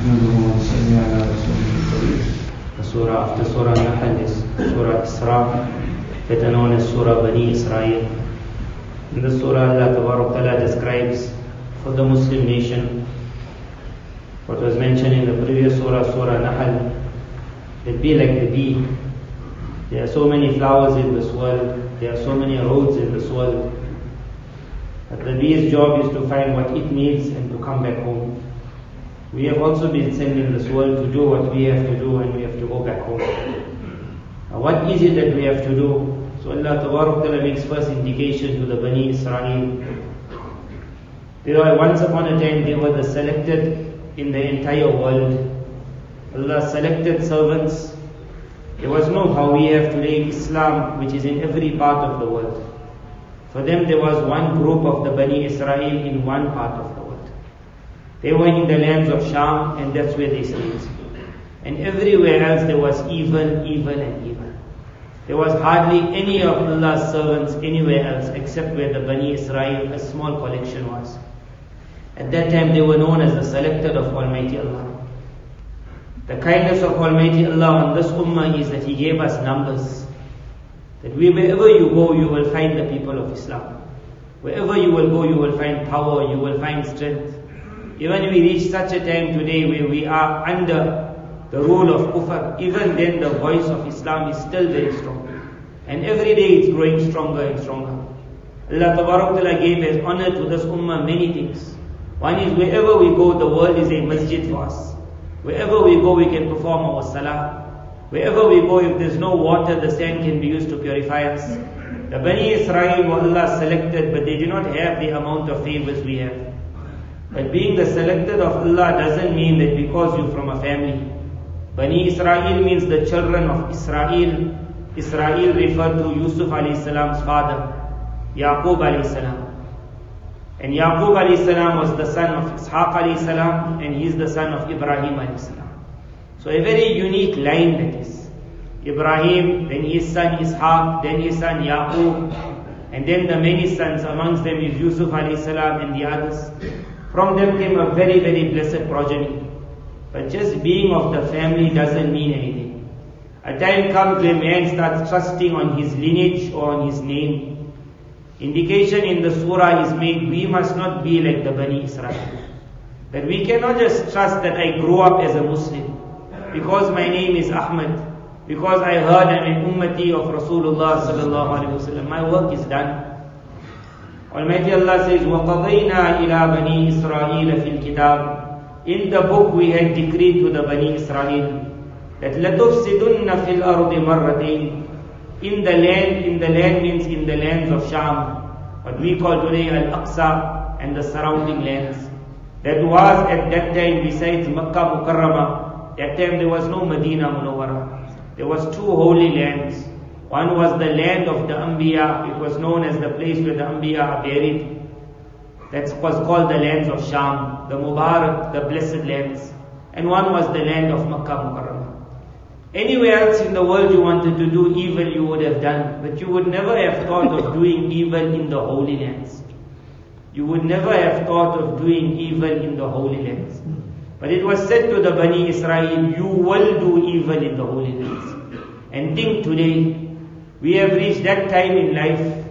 نحمده ونصلي على رسوله الكريم The surah after Surah Nahl is Surah Isra, better known as Surah Bani Israel. In this surah, Allah Tabarak Ta'ala describes for the Muslim nation what was mentioned in the previous surah, Surah Nahl, that be like the bee. There are so many flowers in this world, there are so many roads in this world. But the bee's job is to find what it needs and to come back home. We have also been sent in this world to do what we have to do and we have to go back home. Now what is it that we have to do? So Allah Ta'ala makes first indication to the Bani Israel. You know, once upon a time they were the selected in the entire world. Allah selected servants. There was no how we have today Islam which is in every part of the world. For them there was one group of the Bani Israel in one part of. They were in the lands of Sham and that's where they stayed. And everywhere else there was evil, evil and evil. There was hardly any of Allah's servants anywhere else except where the Bani Israel, a small collection was. At that time they were known as the selected of Almighty Allah. The kindness of Almighty Allah on this ummah is that He gave us numbers. That wherever you go, you will find the people of Islam. Wherever you will go, you will find power, you will find strength. Even we reach such a time today where we are under the rule of kufr, even then the voice of Islam is still very strong. And every day it's growing stronger and stronger. Allah Ta'ala gave as honor to this ummah many things. One is wherever we go, the world is a masjid for us. Wherever we go, we can perform our salah. Wherever we go, if there's no water, the sand can be used to purify us. The Bani Israel Allah selected, but they do not have the amount of favors we have. But being the selected of Allah doesn't mean that because you're from a family. Bani Israel means the children of Israel. Israel referred to Yusuf alayhi salam's father, Yaqub alayhi salam. And Yaqub alayhi salam was the son of Ishaq alayhi salam, and he's the son of Ibrahim alayhi salam. So a very unique line that is. Ibrahim, then his son Ishaq, then his son Yaqub, and then the many sons, amongst them is Yusuf alayhi salam and the others. From them came a very, very blessed progeny. But just being of the family doesn't mean anything. A time comes when man starts trusting on his lineage or on his name. Indication in the surah is made, we must not be like the Bani Israel. That we cannot just trust that I grew up as a Muslim. Because my name is Ahmad. Because I heard I'm an ummati of Rasulullah sallallahu alaihi wasallam. My work is done. Almighty Allah says, وَقَضَيْنَا إِلَى بَنِي إِسْرَائِيلَ فِي الْكِتَابِ In the book we had decreed to the Bani Israel that لَتُفْسِدُنَّ فِي الْأَرْضِ مَرَّتَيْنِ In the land, in the land means in the lands of Sham, what we call today Al-Aqsa and the surrounding lands. That was at that time besides Makkah Mukarramah, that time there was no Medina Munawwara. There was two holy lands. One was the land of the Anbiya. It was known as the place where the Anbiya are buried. That was called the lands of Sham, the Mubarak, the blessed lands. And one was the land of Makkah Mukarramah. Anywhere else in the world you wanted to do evil, you would have done. But you would never have thought of doing evil in the Holy Lands. You would never have thought of doing evil in the Holy Lands. But it was said to the Bani Israel, you will do evil in the Holy Lands. And think today, we have reached that time in life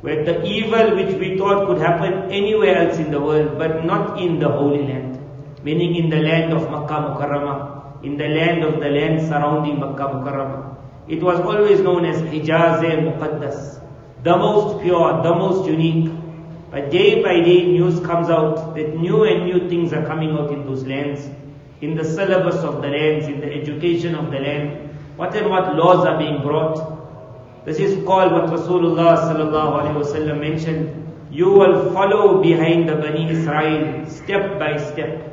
where the evil which we thought could happen anywhere else in the world, but not in the Holy Land, meaning in the land of Makkah Mukarramah, in the land of the land surrounding Makkah Mukarramah. It was always known as Hijaz Muqaddas, the most pure, the most unique. But day by day news comes out that new and new things are coming out in those lands, in the syllabus of the lands, in the education of the land, what and what laws are being brought. This is called what Rasulullah sallallahu alaihi wasallam mentioned. You will follow behind the Bani Israel step by step.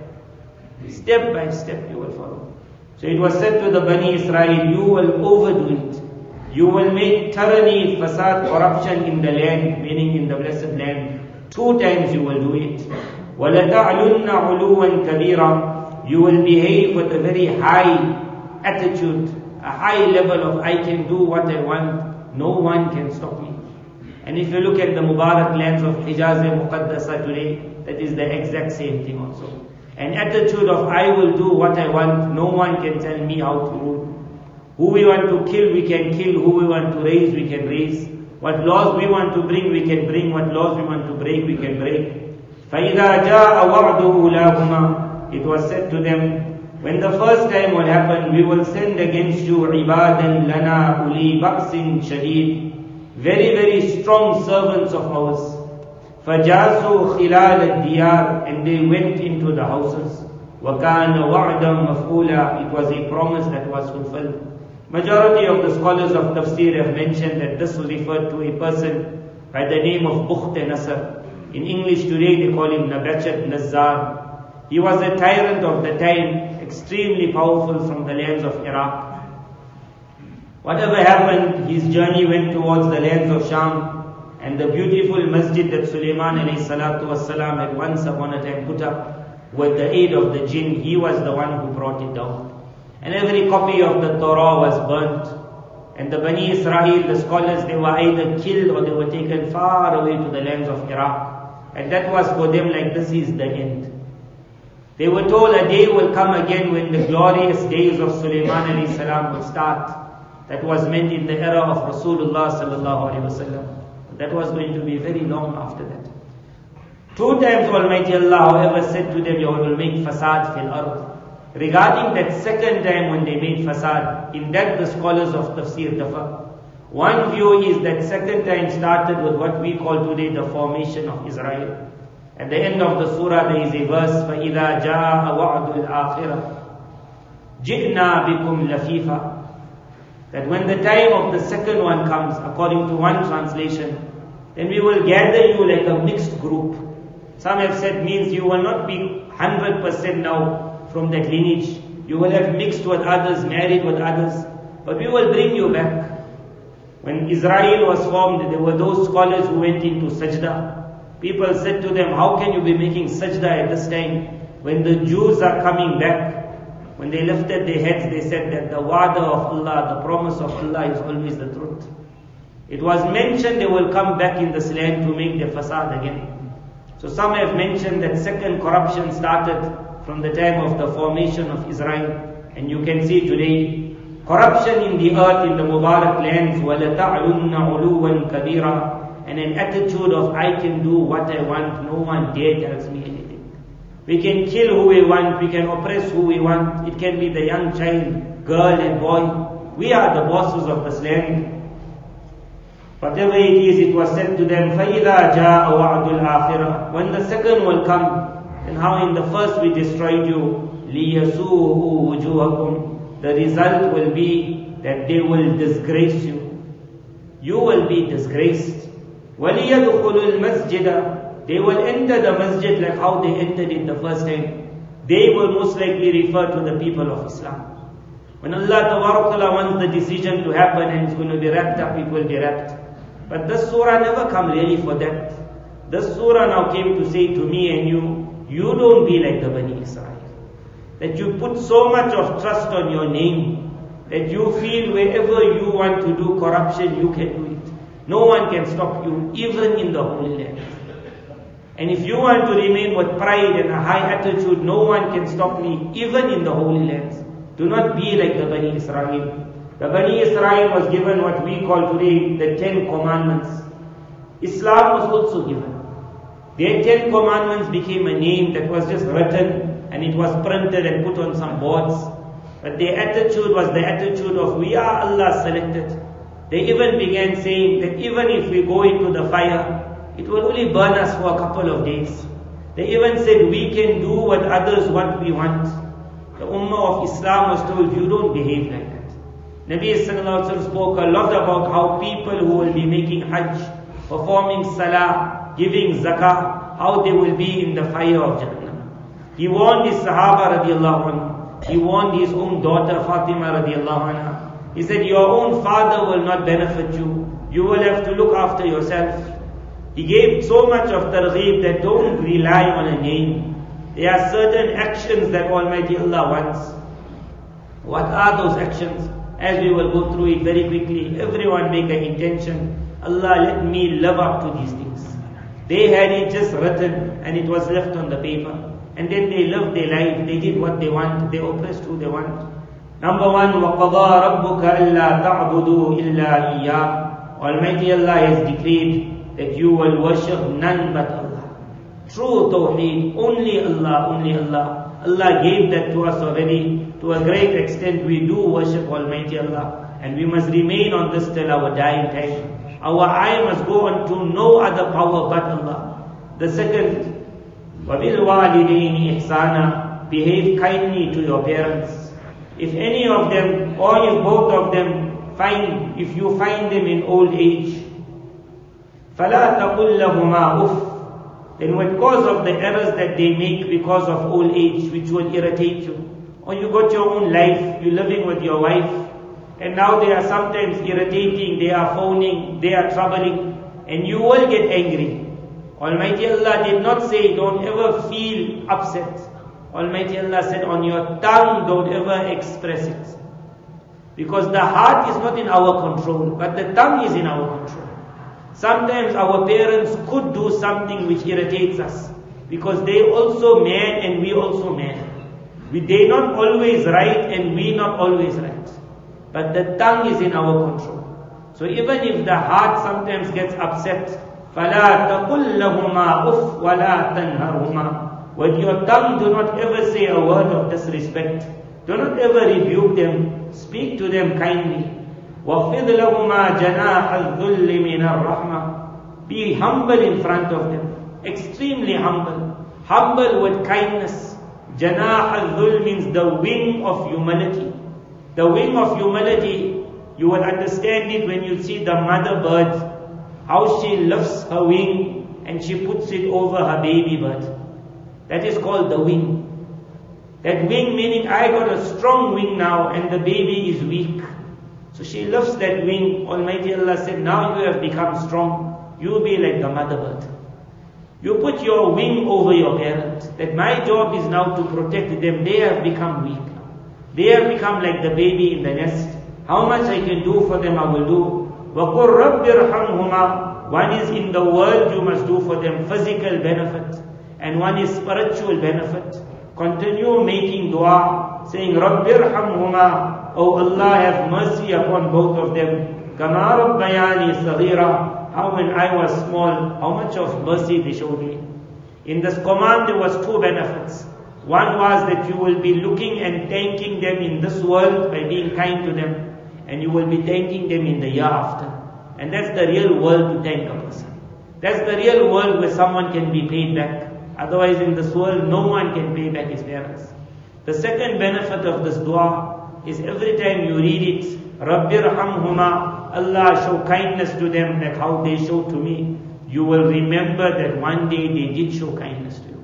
Step by step you will follow. So it was said to the Bani Israel, you will overdo it. You will make tyranny, fasad, corruption in the land, meaning in the blessed land. Two times you will do it. وَلَتَعْلُنَّ عُلُوًا كَبِيرًا You will behave with a very high attitude, a high level of I can do what I want, no one can stop me. And if you look at the Mubarak lands of Hijaz Muqaddasa today, that is the exact same thing also. An attitude of I will do what I want, no one can tell me how to rule. Who we want to kill, we can kill. Who we want to raise, we can raise. What laws we want to bring, we can bring. What laws we want to break, we can break. فَإِذَا جَاءَ وَعْدُ أُولَاهُمَا It was said to them, when the first time will happen, we will send against you ibadan lana uli ba'sin shadeed, very, very strong servants of ours. فَجَاسُوا خِلَالَ الدِّيَارِ And they went into the houses. وَكَانَ وَعْدًا مَفْعُولًا It was a promise that was fulfilled. Majority of the scholars of tafsir have mentioned that this referred to a person by the name of Bukht Nasr. In English today they call him Nebuchadnezzar. He was a tyrant of the time extremely powerful from the lands of Iraq. Whatever happened, his journey went towards the lands of Sham, and the beautiful masjid that Sulaiman والسلام, had once upon a time put up with the aid of the jinn, he was the one who brought it down. And every copy of the Torah was burnt. And the Bani Israel, the scholars, they were either killed or they were taken far away to the lands of Iraq. And that was for them like this is the end. They were told a day will come again when the glorious days of Sulaiman salam will start. That was meant in the era of Rasulullah sallallahu alaihi wasallam. That was going to be very long after that. Two times Almighty Allah, however, said to them, you will make fasad fil ard. Regarding that second time when they made fasad, in that the scholars of tafsir differ. One view is that second time started with what we call today the formation of Israel. At the end of the surah there is a verse, فَإِذَا جَاءَ وَعْدُ الْآخِرَةِ جِئْنَا بِكُمْ لَفِيفًا that when the time of the second one comes, according to one translation, then we will gather you like a mixed group. Some have said means you will not be 100% now from that lineage. You will have mixed with others, married with others, but we will bring you back. When Israel was formed, there were those scholars who went into sajda. People said to them, how can you be making sajda at this time when the Jews are coming back? When they lifted their heads, they said that the wa'da of Allah, the promise of Allah is always the truth. It was mentioned they will come back in this land to make the fasad again. So some have mentioned that second corruption started from the time of the formation of Israel. And you can see today, corruption in the earth, in the Mubarak lands, وَلَتَعْلُنَّ عُلُوًا كَبِيرًا And an attitude of, I can do what I want, no one dare tells me anything. We can kill who we want, we can oppress who we want. It can be the young child, girl and boy. We are the bosses of this land. Whatever it is, it was said to them, فَإِذَا جَاءَ وَعْدُ الْآخِرَةِ When the second will come, and how in the first we destroyed you, لِيَسُوهُ وُجُوهَكُمْ The result will be that they will disgrace you. You will be disgraced. وَلِيَدْخُلُوا الْمَسْجِدَ They will enter the masjid like how they entered it the first time. They will most likely refer to the people of Islam. When Allah Ta'ala wants the decision to happen and it's going to be wrapped up, it will be wrapped. But this surah never come really for that. This surah now came to say to me and you, you don't be like the Bani Israel. That you put so much of trust on your name, that you feel wherever you want to do corruption, you can do it. no one can stop you, even in the Holy Land. And if you want to remain with pride and a high attitude, no one can stop me, even in the Holy Lands. Do not be like the Bani Israel. The Bani Israel was given what we call today the Ten Commandments. Islam was also given. Their Ten Commandments became a name that was just written and it was printed and put on some boards. But their attitude was the attitude of we are Allah selected. They even began saying that even if we go into the fire, it will only burn us for a couple of days. They even said we can do what others what we want. The Ummah of Islam was told you don't behave like that. Nabi Sallallahu spoke a lot about how people who will be making Hajj, performing Salah, giving Zakah, how they will be in the fire of Jannah. He warned his Sahaba radiallahu anhu. He warned his own daughter Fatima radiallahu anha. He said, your own father will not benefit you. You will have to look after yourself. He gave so much of targheeb that don't rely on a name. There are certain actions that Almighty Allah wants. What are those actions? As we will go through it very quickly, everyone make an intention. Allah let me live up to these things. They had it just written and it was left on the paper. And then they lived their life, they did what they want, they oppressed who they want. Number one, وَقَضَى رَبُّكَ أَلَّا تَعْبُدُوا إِلَّا إِيَّاهُ Almighty Allah has decreed that you will worship none but Allah. True Tawheed, only Allah, only Allah. Allah gave that to us already. To a great extent we do worship Almighty Allah. And we must remain on this till our dying time. Our eye must go on to no other power but Allah. The second, وَبِالْوَالِدَيْنِ إِحْسَانًا Behave kindly to your parents. If any of them, or if both of them find, if you find them in old age, فَلَا تَقُلْ لَهُمَا أُفْ Then because of the errors that they make because of old age, which will irritate you, or you got your own life, you're living with your wife, and now they are sometimes irritating, they are phoning, they are troubling, and you will get angry. Almighty Allah did not say don't ever feel upset. Almighty Allah said on your tongue don't ever express it. Because the heart is not in our control, but the tongue is in our control. Sometimes our parents could do something which irritates us. Because they also man and we also man. We, they not always right and we not always right. But the tongue is in our control. So even if the heart sometimes gets upset, فَلَا تَقُلْ لَهُمَا أُفْ وَلَا تَنْهَرْهُمَا With your tongue do not ever say a word of disrespect. Do not ever rebuke them. Speak to them kindly. وَفِضْ لَهُمَا جَنَاحَ الذُّلِّ مِنَ الرَّحْمَةِ Be humble in front of them. Extremely humble. Humble with kindness. Janah al means the wing of humility. The wing of humility, you will understand it when you see the mother bird how she lifts her wing and she puts it over her baby bird. That is called the wing. That wing meaning I got a strong wing now and the baby is weak. So she lifts that wing. Almighty Allah said, now you have become strong. You will be like the mother bird. You put your wing over your parent. That my job is now to protect them. They have become weak. They have become like the baby in the nest. How much I can do for them, I will do. وَقُلْ رَبِّ ارْحَمْهُمَا One is in the world you must do for them physical benefit and one is spiritual benefit. Continue making dua, saying, Rabbirhamhuma, O Allah, have mercy upon both of them. Kama bayani Saghira, how when I was small, how much of mercy they showed me. In this command there was two benefits. One was that you will be looking and thanking them in this world by being kind to them, and you will be thanking them in the year after. And that's the real world to thank a person. That's the real world where someone can be paid back. Otherwise, in this world, no one can pay back his parents. The second benefit of this dua is every time you read it, Rabbir hamhuma, Allah show kindness to them like how they show to me. You will remember that one day they did show kindness to you.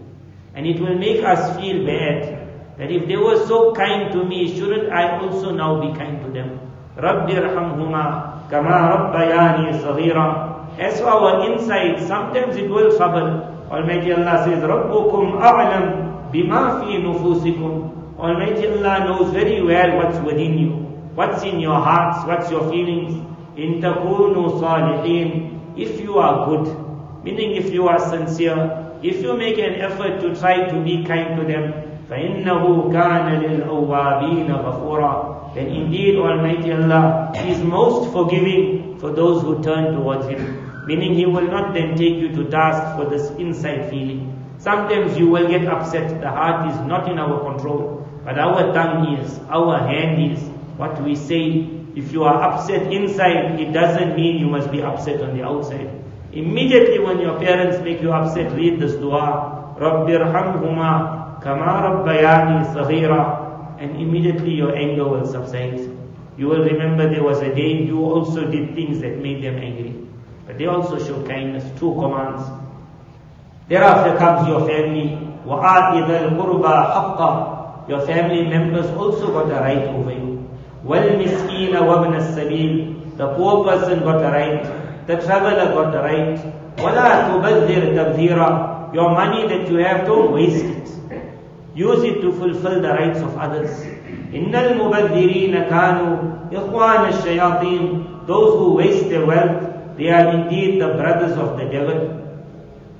And it will make us feel bad that if they were so kind to me, shouldn't I also now be kind to them? Rabbir hamhuma, kama rabbayani saghira. As for our inside, sometimes it will trouble. Almighty Allah says, ربكم أعلم بما في نفوسكم Almighty Allah knows very well what's within you, what's in your hearts, what's your feelings. إن تكونوا صالحين If you are good, meaning if you are sincere, if you make an effort to try to be kind to them, فإنه كان للأوابين غفورا then indeed Almighty Allah is most forgiving for those who turn towards Him. Meaning He will not then take you to task for this inside feeling. Sometimes you will get upset, the heart is not in our control, but our tongue is, our hand is, what we say. If you are upset inside, it doesn't mean you must be upset on the outside. Immediately when your parents make you upset, read this dua. رَبِّ ارْحَمْهُمَا كَمَا رَبَّيَانِي صَغِيرًا and immediately your anger will subside. You will remember there was a day you also did things that made them angry. They also show kindness, two commands. Thereafter comes your family. وَآتِ الْقُرْبَى حَقًّا Your family members also got a right over you. وَالْمِسْكِينَ وَابْنَ السَّبِيلِ The poor person got a right. The traveler got a right. وَلَا تُبَذِّرْ تَبْذِيرًا Your money that you have, don't waste it. Use it to fulfill the rights of others. إِنَّ الْمُبَذِّرِينَ كَانُوا إِخْوَانَ الشَّيَاطِينَ Those who waste their wealth, they are indeed the brothers of the devil.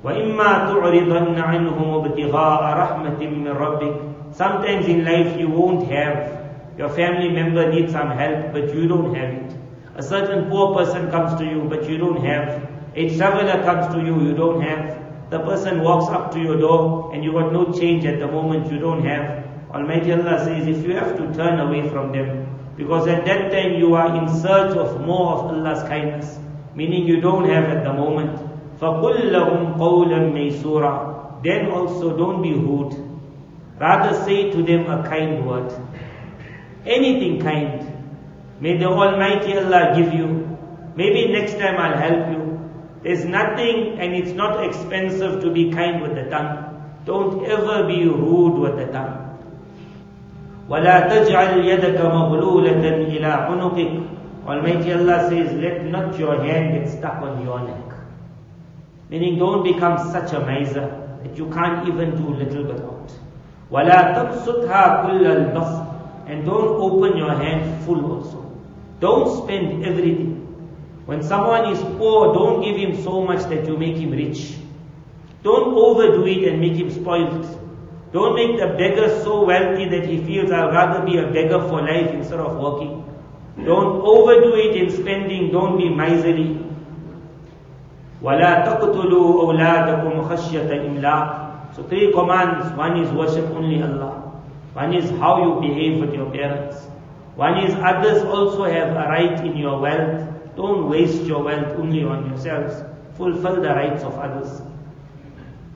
وَإِمَّا تُعْرِضَنَّ عَنْهُمْ ابْتِغَاءَ رَحْمَةٍ مِّن رَبِّكَ Sometimes in life you won't have. Your family member needs some help, but you don't have it. A certain poor person comes to you, but you don't have. A traveler comes to you, you don't have. The person walks up to your door and you got no change at the moment, you don't have. Almighty Allah says, if you have to turn away from them, because at that time you are in search of more of Allah's kindness, meaning you don't have at the moment. فَقُلْ لَهُمْ قَوْلًا مَيْسُورًا Then also don't be rude. Rather say to them a kind word. Anything kind. May the Almighty Allah give you. Maybe next time I'll help you. There's nothing and it's not expensive to be kind with the tongue. Don't ever be rude with the tongue. وَلَا تَجْعَلْ يَدَكَ مَغْلُولَةً إِلَىٰ عُنُقِكَ Almighty Allah says, let not your hand get stuck on your neck. Meaning don't become such a miser that you can't even do little bit out. وَلَا تَبْسُطْهَا كُلَّ الْبَسْطِ And don't open your hand full also. Don't spend everything. When someone is poor, don't give him so much that you make him rich. Don't overdo it and make him spoiled. Don't make the beggar so wealthy that he feels I'd rather be a beggar for life instead of working. Don't overdo it in spending, don't be miserly. وَلَا تَقْتُلُوا أَوْلَادَكُمْ خَشْيَةَ إِمْلَاقٍ So three commands. One is worship only Allah. One is how you behave with your parents. One is others also have a right in your wealth. Don't waste your wealth only on yourselves. Fulfill the rights of others.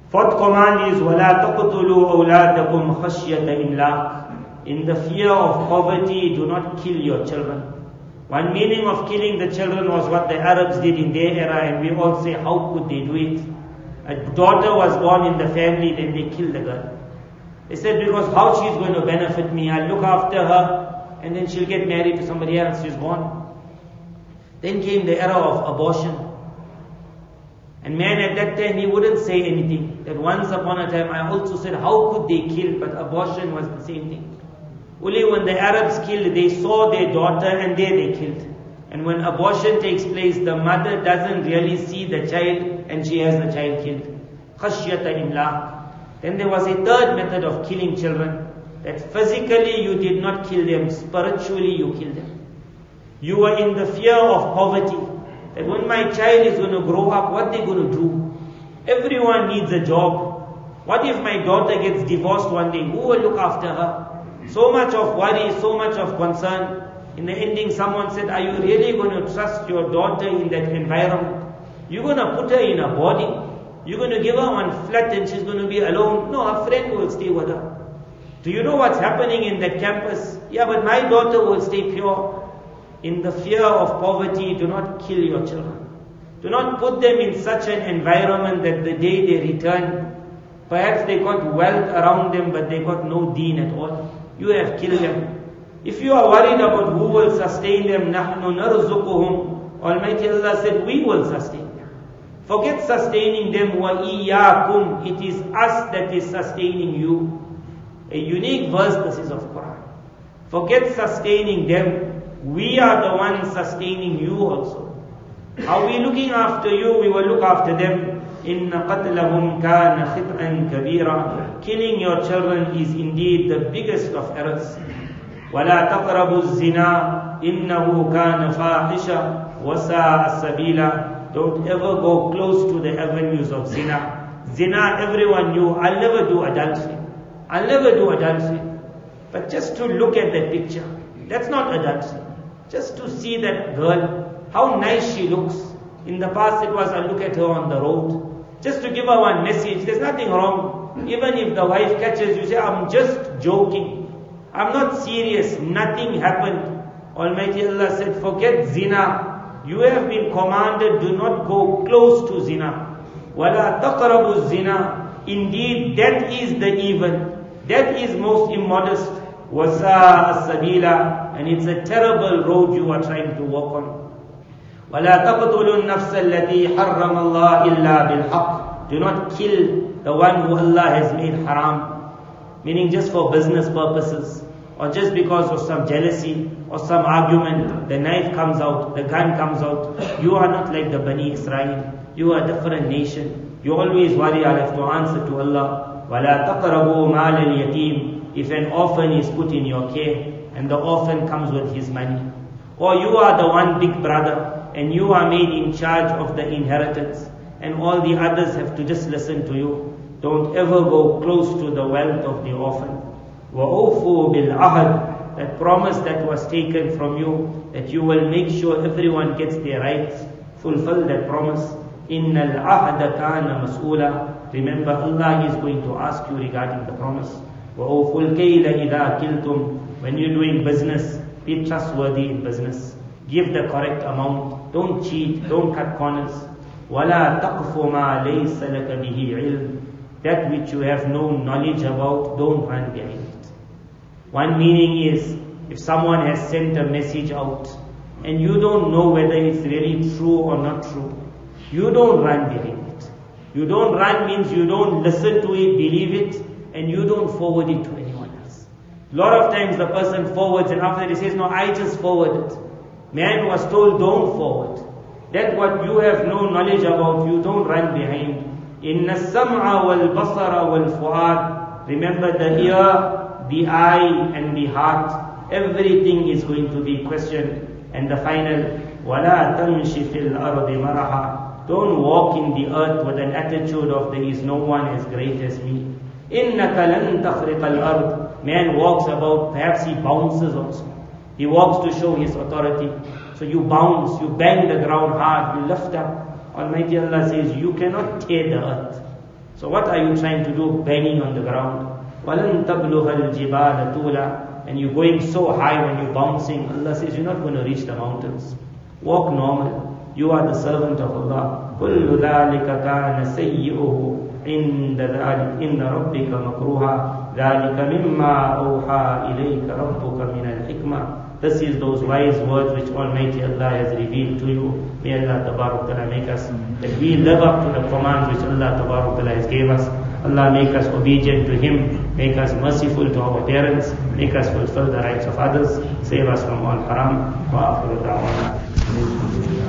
Fourth command is وَلَا تَقْتُلُوا أَوْلَادَكُمْ خَشْيَةَ إِمْلَاقٍ in the fear of poverty, do not kill your children. One meaning of killing the children was what the Arabs did in their era, and we all say, how could they do it? A daughter was born in the family, then they killed the girl. They said, because how she's going to benefit me, I'll look after her, and then she'll get married to somebody else, she's gone. Then came the era of abortion. And man at that time, he wouldn't say anything. That once upon a time, I also said, how could they kill? But abortion was the same thing. Only when the Arabs killed, they saw their daughter and there they killed. And when abortion takes place, the mother doesn't really see the child and she has the child killed. Khashyata. Then there was a third method of killing children. That physically you did not kill them, spiritually you killed them. You were in the fear of poverty. That when my child is going to grow up, what they going to do? Everyone needs a job. What if my daughter gets divorced one day? Who will look after her? So much of worry, so much of concern. In the ending, someone said, Are you really going to trust your daughter in that environment? You're going to put her in a boarding. You're going to give her one flat and she's going to be alone. No, her friend will stay with her. Do you know what's happening in that campus? Yeah, but my daughter will stay pure. In the fear of poverty, do not kill your children. Do not put them in such an environment that the day they return, perhaps they got wealth around them, but they got no deen at all You have killed them. If you are worried about who will sustain them, نَحْنُ نَرْزُقُهُمْ Almighty Allah said, we will sustain them. Forget sustaining them, وَإِيَّاكُمْ It is us that is sustaining you. A unique verse this is of Quran. Forget sustaining them. We are the ones sustaining you also. Are we looking after you? We will look after them. إِنَّ قَتْلَهُمْ كَانَ خِطْئًا كَبِيرًا Killing your children is indeed the biggest of errors. وَلَا تَقْرَبُوا الزِّنَا إِنَّهُ كَانَ فَاحِشًا وَسَاءَ سَبِيلًا Don't ever go close to the avenues of zina. Zina, everyone knew. I'll never do adultery. I'll never do adultery. But just to look at that picture, that's not adultery. Just to see that girl, how nice she looks. In the past it was, I look at her on the road. Just to give her one message, there's nothing wrong. Even if the wife catches you, say, I'm just joking. I'm not serious. Nothing happened. Almighty Allah said, forget zina. You have been commanded, do not go close to zina. وَلَا تَقْرَبُوا zina. Indeed, that is the evil. That is most immodest. وَسَاءَ السَّبِيلَ And it's a terrible road you are trying to walk on. وَلَا تَقْتُلُوا النَّفْسَ الَّتِي حَرَّمَ اللَّهِ إِلَّا بِالْحَقِّ Do not kill the one who Allah has made haram. Meaning just for business purposes. Or just because of some jealousy or some argument, the knife comes out, the gun comes out. You are not like the Bani Israel. You are a different nation. You always worry, I have to answer to Allah. وَلَا تَقْرَبُوا مَالَ الْيَتِيمِ If an orphan is put in your care, and the orphan comes with his money, or you are the one big brother, and you are made in charge of the inheritance, and all the others have to just listen to you, don't ever go close to the wealth of the orphan. وَأَوْفُوا بِالْعَهْدِ That promise that was taken from you, that you will make sure everyone gets their rights, fulfill that promise. إِنَّ الْعَهْدَ كَانَ مَسْئُولًا Remember, Allah is going to ask you regarding the promise. وَأَوْفُوا الْكَيْلَ إِذَا كِلْتُمْ When you're doing business, be trustworthy in business. Give the correct amount. Don't cheat. Don't cut corners. وَلَا تَقْفُ مَا لَيْسَ لَكَ بِهِ عِلْمٍ That which you have no knowledge about, don't run behind it. One meaning is, if someone has sent a message out, and you don't know whether it's really true or not true, you don't run behind it. You don't run means you don't listen to it, believe it, and you don't forward it to anyone else. A lot of times the person forwards and after he says, no, I just forwarded. Man was told, don't forward. That what you have no knowledge about, you don't run behind. In السمع والبصر والفؤاد Remember the ear, the eye and the heart. Everything is going to be questioned. And the final, وَلَا تَمْشِ فِي الْأَرْضِ مَرَحًا Don't walk in the earth with an attitude of there is no one as great as me. إِنَّكَ لَن تَخْرِقَ الْأَرْضِ Man walks about, perhaps he bounces also. He walks to show his authority. So you bounce, you bang the ground hard, you lift up. Almighty Allah says, you cannot tear the earth. So what are you trying to do banging on the ground? وَلَن تَبْلُغَ الْجِبَالَ طُولًا And you're going so high when you're bouncing, Allah says, you're not going to reach the mountains. Walk normal. You are the servant of Allah. كُلُّ ذَلِكَ كَانَ سَيِّئُهُ عند ذلك إن ربك مكروها ذلك مما أوحى إليك ربك من الحكمة This is those wise words which Almighty Allah has revealed to you. May Allah Ta'ala make us, that we live up to the commands which Allah Ta'ala has gave us. Allah make us obedient to Him, make us merciful to our parents, make us fulfill the rights of others, save us from all haram. Wa akhiru da'wana.